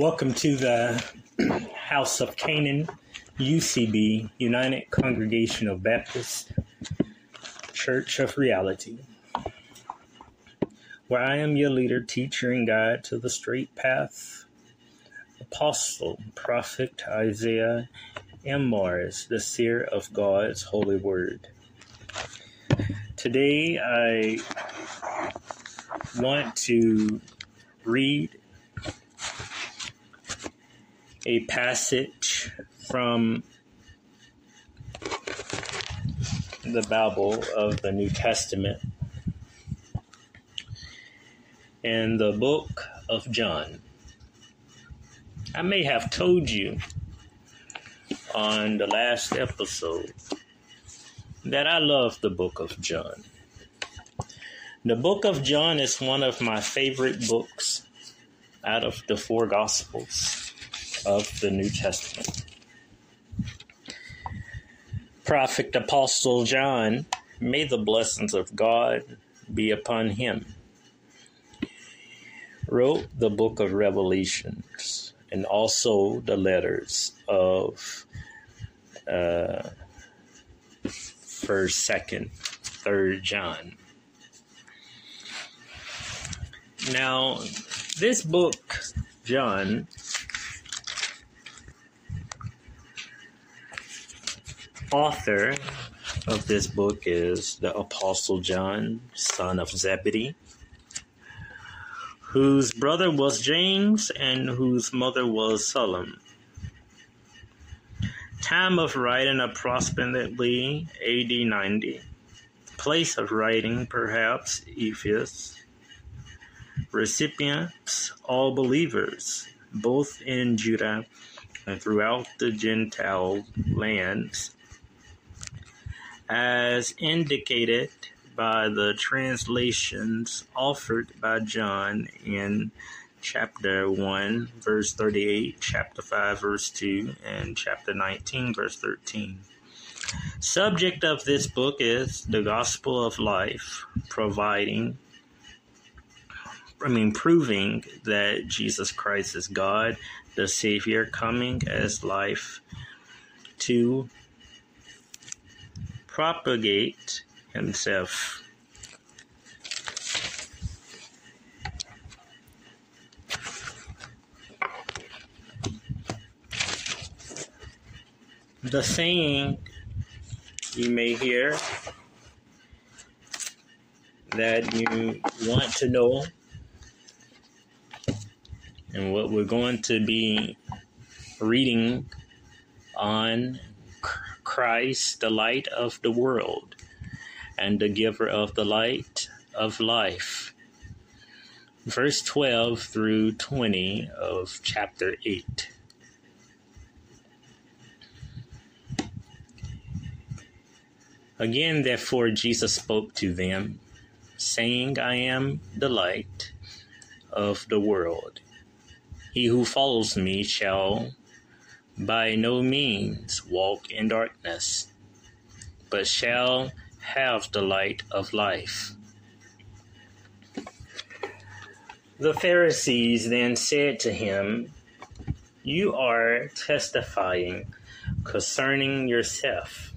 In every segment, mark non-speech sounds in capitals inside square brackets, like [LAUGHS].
Welcome to the House of Canaan, UCB, United Congregational Baptist Church of Reality, where I am your leader, teacher, and guide to the straight path. Apostle, Prophet Isaiah M. Morris, the seer of God's holy word. Today I want to read a passage from the Bible of the New Testament in the book of John. I may have told you on the last episode that I love the book of John. The book of John is one of my favorite books out of the four Gospels of the New Testament. Prophet Apostle John, may the blessings of God be upon him, wrote the book of Revelations and also the letters of uh, First, Second, Third John. Now, this book, John, author of this book is the Apostle John, son of Zebedee, whose brother was James and whose mother was Salome. Time of writing approximately AD 90. Place of writing perhaps Ephesus. Recipients all believers, both in Judah and throughout the Gentile lands as indicated by the translations offered by John in chapter 1, verse 38, chapter 5, verse 2, and chapter 19, verse 13. Subject of this book is the gospel of life, providing, I mean, proving that Jesus Christ is God, the Savior, coming as life to propagate himself. The saying you may hear that you want to know, and what we're going to be reading on Christ, the light of the world, and the giver of the light of life. Verse 12 through 20 of chapter 8. Again, therefore, Jesus spoke to them, saying, I am the light of the world. He who follows me shall by no means walk in darkness, but shall have the light of life. The Pharisees then said to him, You are testifying concerning yourself.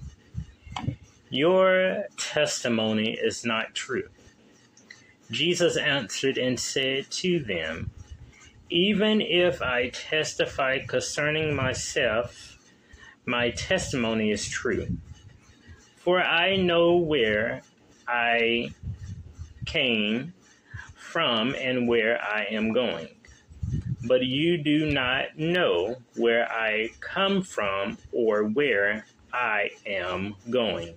Your testimony is not true. Jesus answered and said to them, even if I testify concerning myself, my testimony is true. For I know where I came from and where I am going. But you do not know where I come from or where I am going.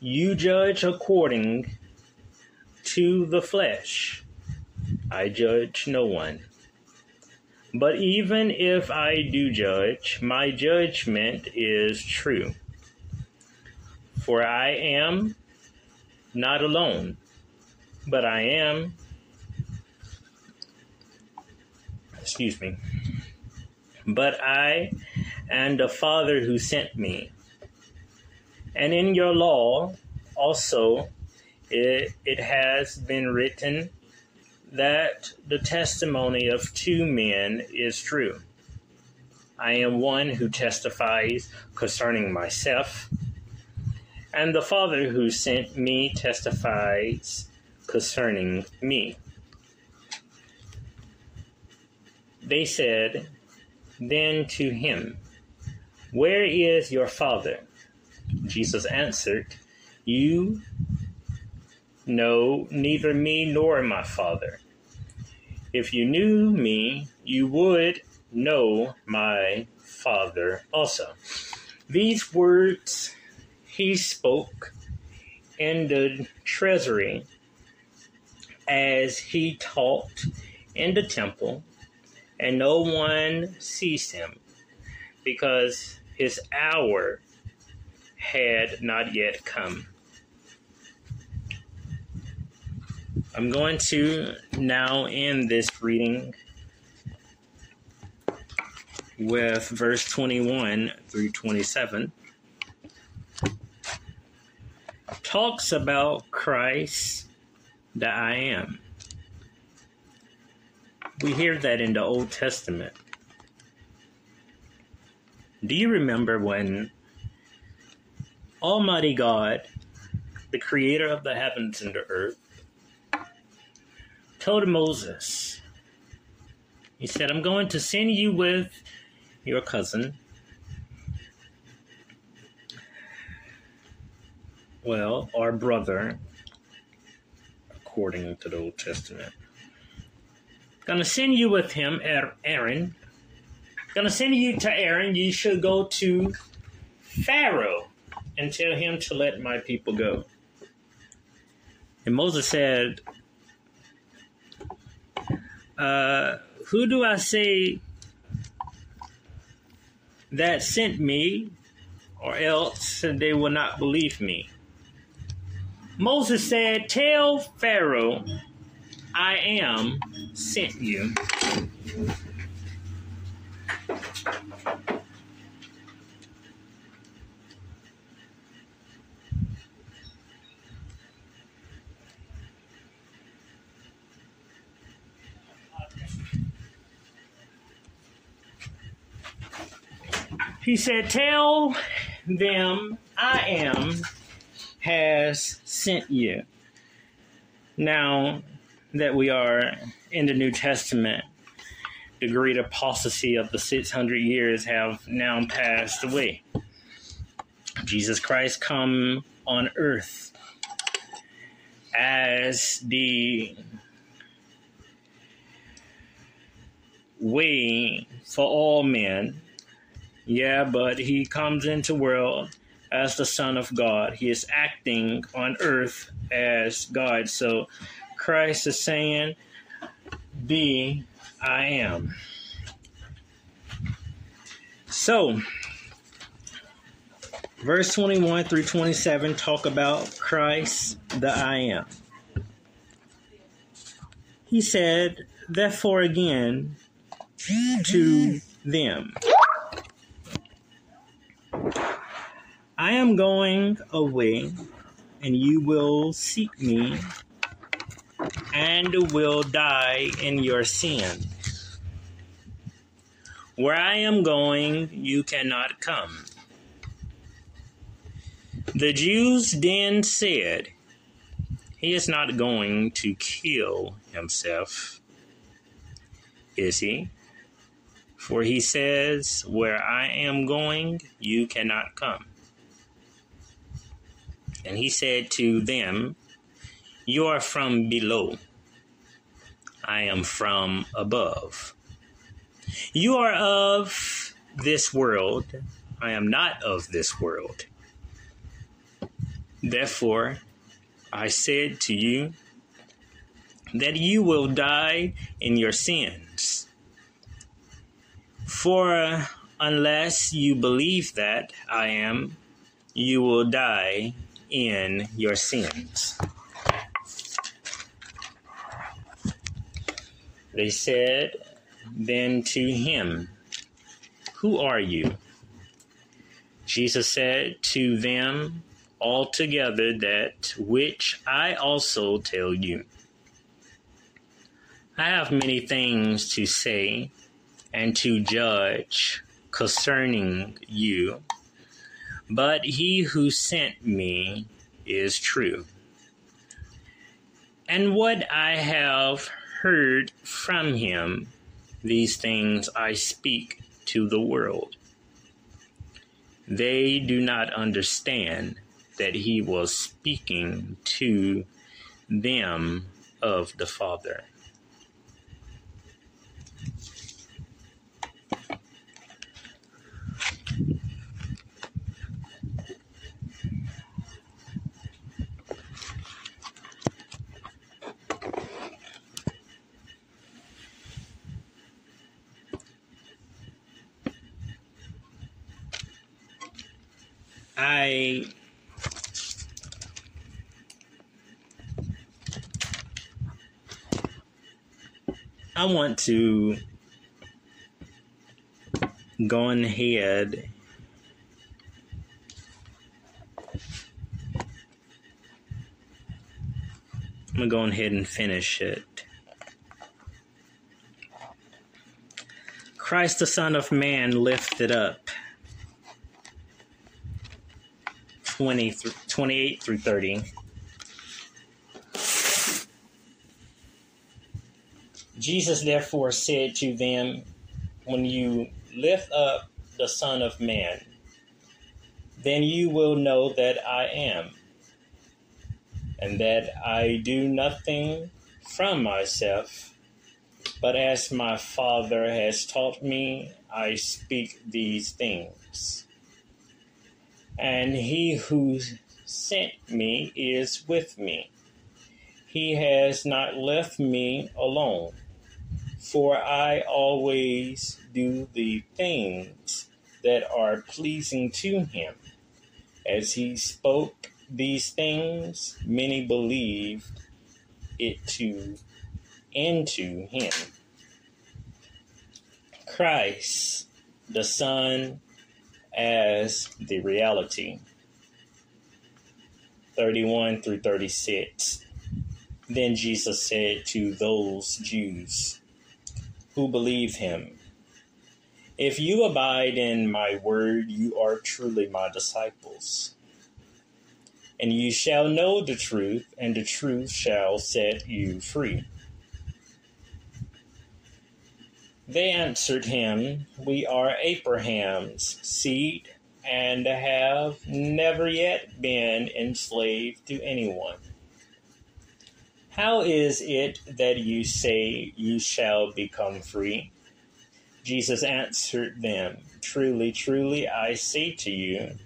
You judge according to the flesh I judge no one. But even if I do judge, my judgment is true. For I am not alone, but I am, excuse me, but I and the Father who sent me. And in your law also it, it has been written that the testimony of two men is true. I am one who testifies concerning myself, and the Father who sent me testifies concerning me. They said then to him, Where is your Father? Jesus answered, You know neither me nor my Father. If you knew me, you would know my Father also. These words he spoke in the treasury as he taught in the temple, and no one seized him because his hour had not yet come. I'm going to now end this reading with verse 21 through 27. Talks about Christ that I am. We hear that in the Old Testament. Do you remember when Almighty God, the creator of the heavens and the earth, told Moses, He said, I'm going to send you with your cousin. Well, our brother, according to the Old Testament. Gonna send you with him, er-, Aaron. Gonna send you to Aaron. You should go to Pharaoh and tell him to let my people go. And Moses said, uh, Who do I say that sent me, or else they will not believe me? Moses said, Tell Pharaoh, I am sent you. He said, Tell them I am has sent you. Now that we are in the New Testament, the great apostasy of the 600 years have now passed away. Jesus Christ come on earth as the way for all men yeah, but he comes into world as the Son of God. He is acting on earth as God. So Christ is saying, Be I am. So, verse 21 through 27 talk about Christ, the I am. He said, Therefore, again, to them. I am going away, and you will seek me, and will die in your sin. Where I am going, you cannot come. The Jews then said, He is not going to kill himself, is he? For he says, Where I am going, you cannot come. And he said to them, You are from below, I am from above. You are of this world, I am not of this world. Therefore, I said to you that you will die in your sins. For unless you believe that I am, you will die in your sins. They said then to him, Who are you? Jesus said to them altogether that which I also tell you. I have many things to say and to judge concerning you, but he who sent me is true. And what I have heard from him, these things I speak to the world. They do not understand that he was speaking to them of the Father. I I want to go ahead I'm gonna go ahead and finish it. Christ the Son of Man lifted up 20 through, 28 through 30. Jesus therefore said to them, When you lift up the Son of Man, then you will know that I am, and that I do nothing from myself, but as my Father has taught me, I speak these things and he who sent me is with me. He has not left me alone, for I always do the things that are pleasing to him. As he spoke these things, many believed it to into him. Christ, the Son as the reality. 31 through 36. Then Jesus said to those Jews who believe him, If you abide in my word, you are truly my disciples. And you shall know the truth, and the truth shall set you free. They answered him, We are Abraham's seed and have never yet been enslaved to anyone. How is it that you say you shall become free? Jesus answered them, Truly, truly, I say to you,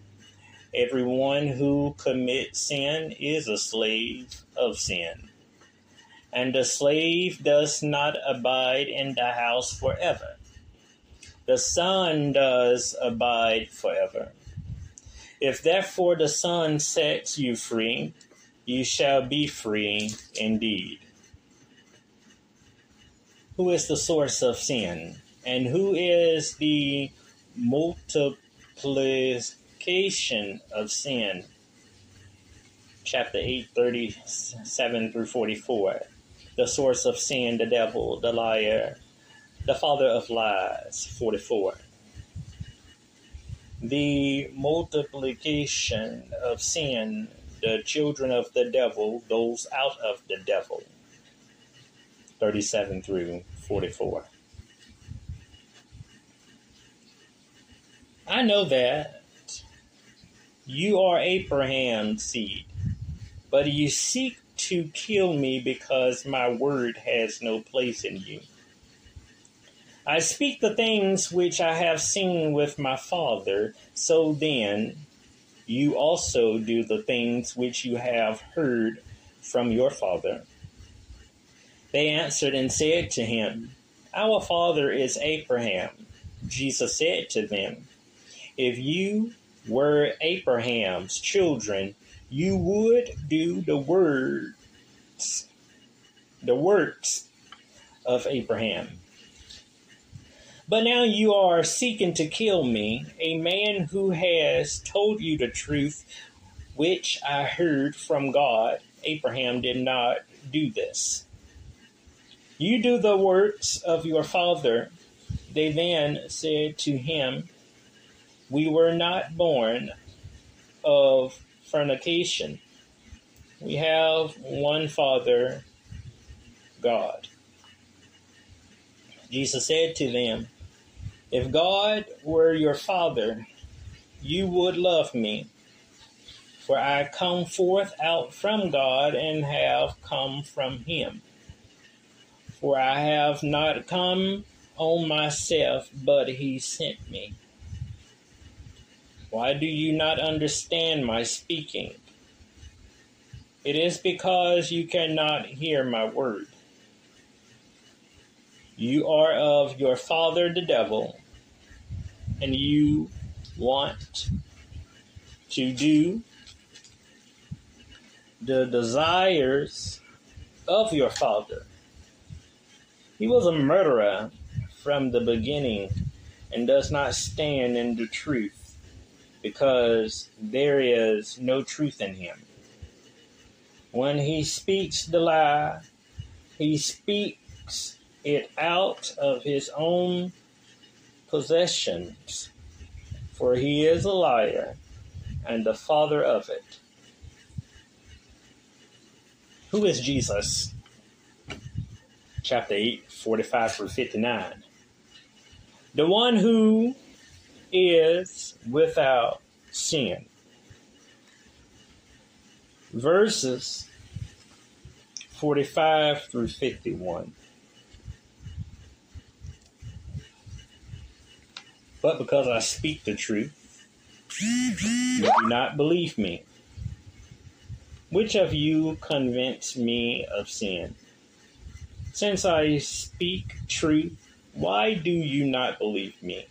everyone who commits sin is a slave of sin and the slave does not abide in the house forever. The Son does abide forever. If therefore the Son sets you free, you shall be free indeed. Who is the source of sin? And who is the multiplication of sin? Chapter 8, 37 through 44 the source of sin, the devil, the liar, the father of lies. 44. The multiplication of sin, the children of the devil, those out of the devil. 37 through 44. I know that you are Abraham's seed, but you seek to kill me because my word has no place in you. I speak the things which I have seen with my Father, so then you also do the things which you have heard from your Father. They answered and said to him, Our Father is Abraham. Jesus said to them, If you were Abraham's children, you would do the words, the works of Abraham. But now you are seeking to kill me, a man who has told you the truth, which I heard from God. Abraham did not do this. You do the works of your father. They then said to him, We were not born of fornication. We have one Father, God. Jesus said to them, If God were your Father, you would love me, for I come forth out from God and have come from him. For I have not come on myself, but he sent me. Why do you not understand my speaking? It is because you cannot hear my word. You are of your father the devil, and you want to do the desires of your father. He was a murderer from the beginning and does not stand in the truth because there is no truth in him. When he speaks the lie, he speaks it out of his own possessions, for he is a liar and the father of it. Who is Jesus? Chapter 8, 45 through 59. The one who is without sin. Verses 45 through 51. But because I speak the truth, you do not believe me. Which of you convince me of sin? Since I speak truth, why do you not believe me?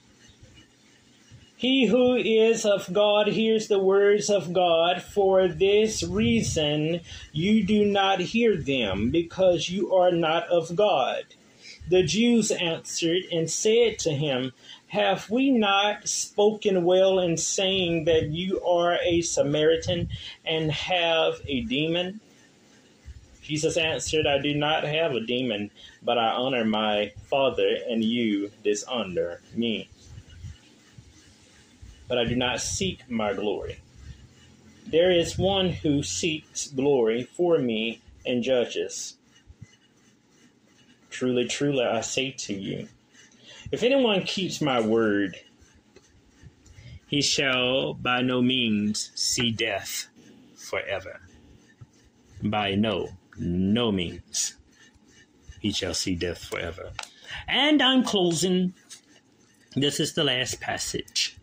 He who is of God hears the words of God. For this reason, you do not hear them, because you are not of God. The Jews answered and said to him, Have we not spoken well in saying that you are a Samaritan and have a demon? Jesus answered, I do not have a demon, but I honor my Father, and you dishonor me but I do not seek my glory. There is one who seeks glory for me and judges. Truly, truly, I say to you, if anyone keeps my word, he shall by no means see death forever. By no, no means, he shall see death forever. And I'm closing. This is the last passage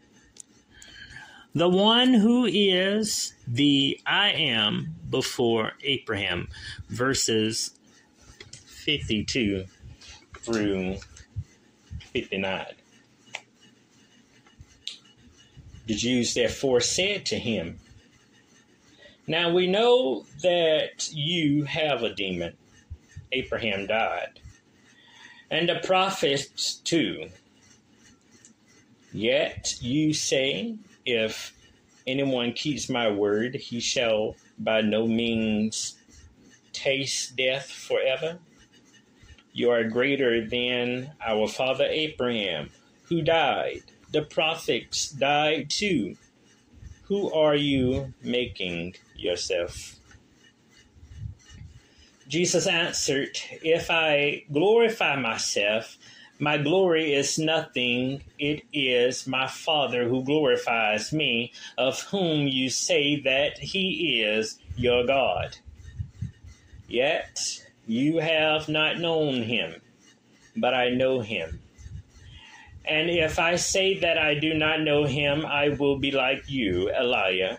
the one who is the I am before Abraham, verses 52 through 59. The Jews therefore said to him, Now we know that you have a demon. Abraham died, and the prophets too. Yet you say, if anyone keeps my word, he shall by no means taste death forever. You are greater than our father Abraham, who died. The prophets died too. Who are you making yourself? Jesus answered, If I glorify myself, my glory is nothing. It is my Father who glorifies me, of whom you say that he is your God. Yet you have not known him, but I know him. And if I say that I do not know him, I will be like you, a liar.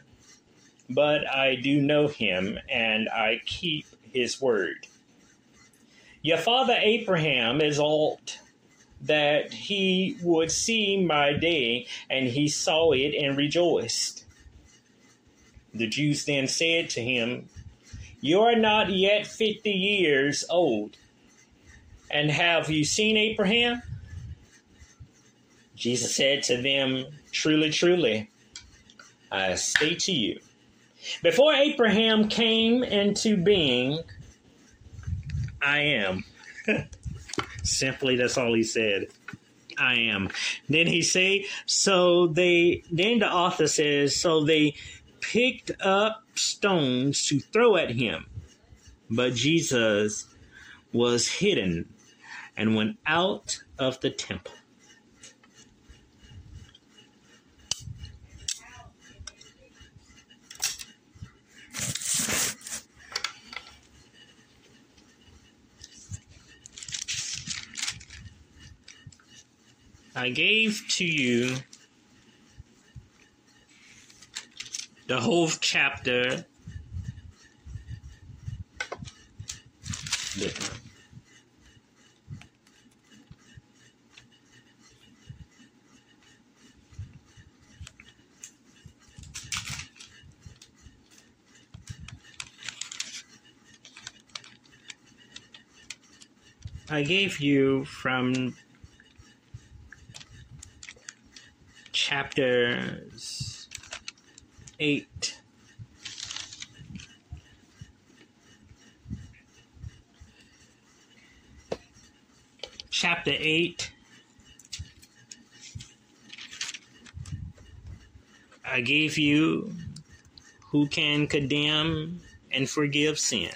But I do know him, and I keep his word. Your father Abraham is old that he would see my day, and he saw it and rejoiced. The Jews then said to him, You are not yet fifty years old, and have you seen Abraham? Jesus said to them, Truly, truly, I say to you, before Abraham came into being, I am. [LAUGHS] Simply, that's all he said. I am. Then he say, so they, then the author says, so they picked up stones to throw at him. But Jesus was hidden and went out of the temple. I gave to you the whole chapter. I gave you from chapters 8 chapter 8 I gave you who can condemn and forgive sin,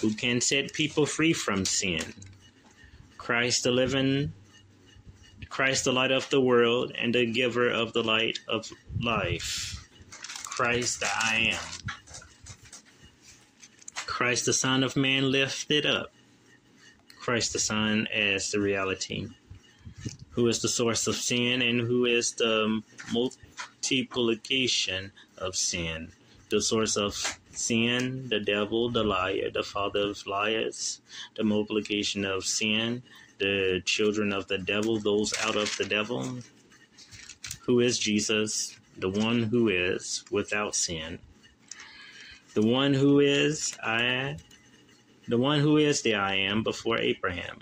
who can set people free from sin. Christ the living Christ, the light of the world and the giver of the light of life. Christ, I am. Christ, the Son of Man, lifted up. Christ, the Son, as the reality. Who is the source of sin and who is the multiplication of sin? The source of sin, the devil, the liar, the father of liars, the multiplication of sin, the children of the devil, those out of the devil, who is Jesus, the one who is without sin, the one who is I, the one who is the I am before Abraham.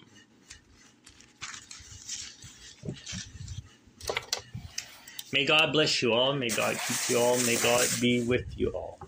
May God bless you all. May God keep you all. May God be with you all.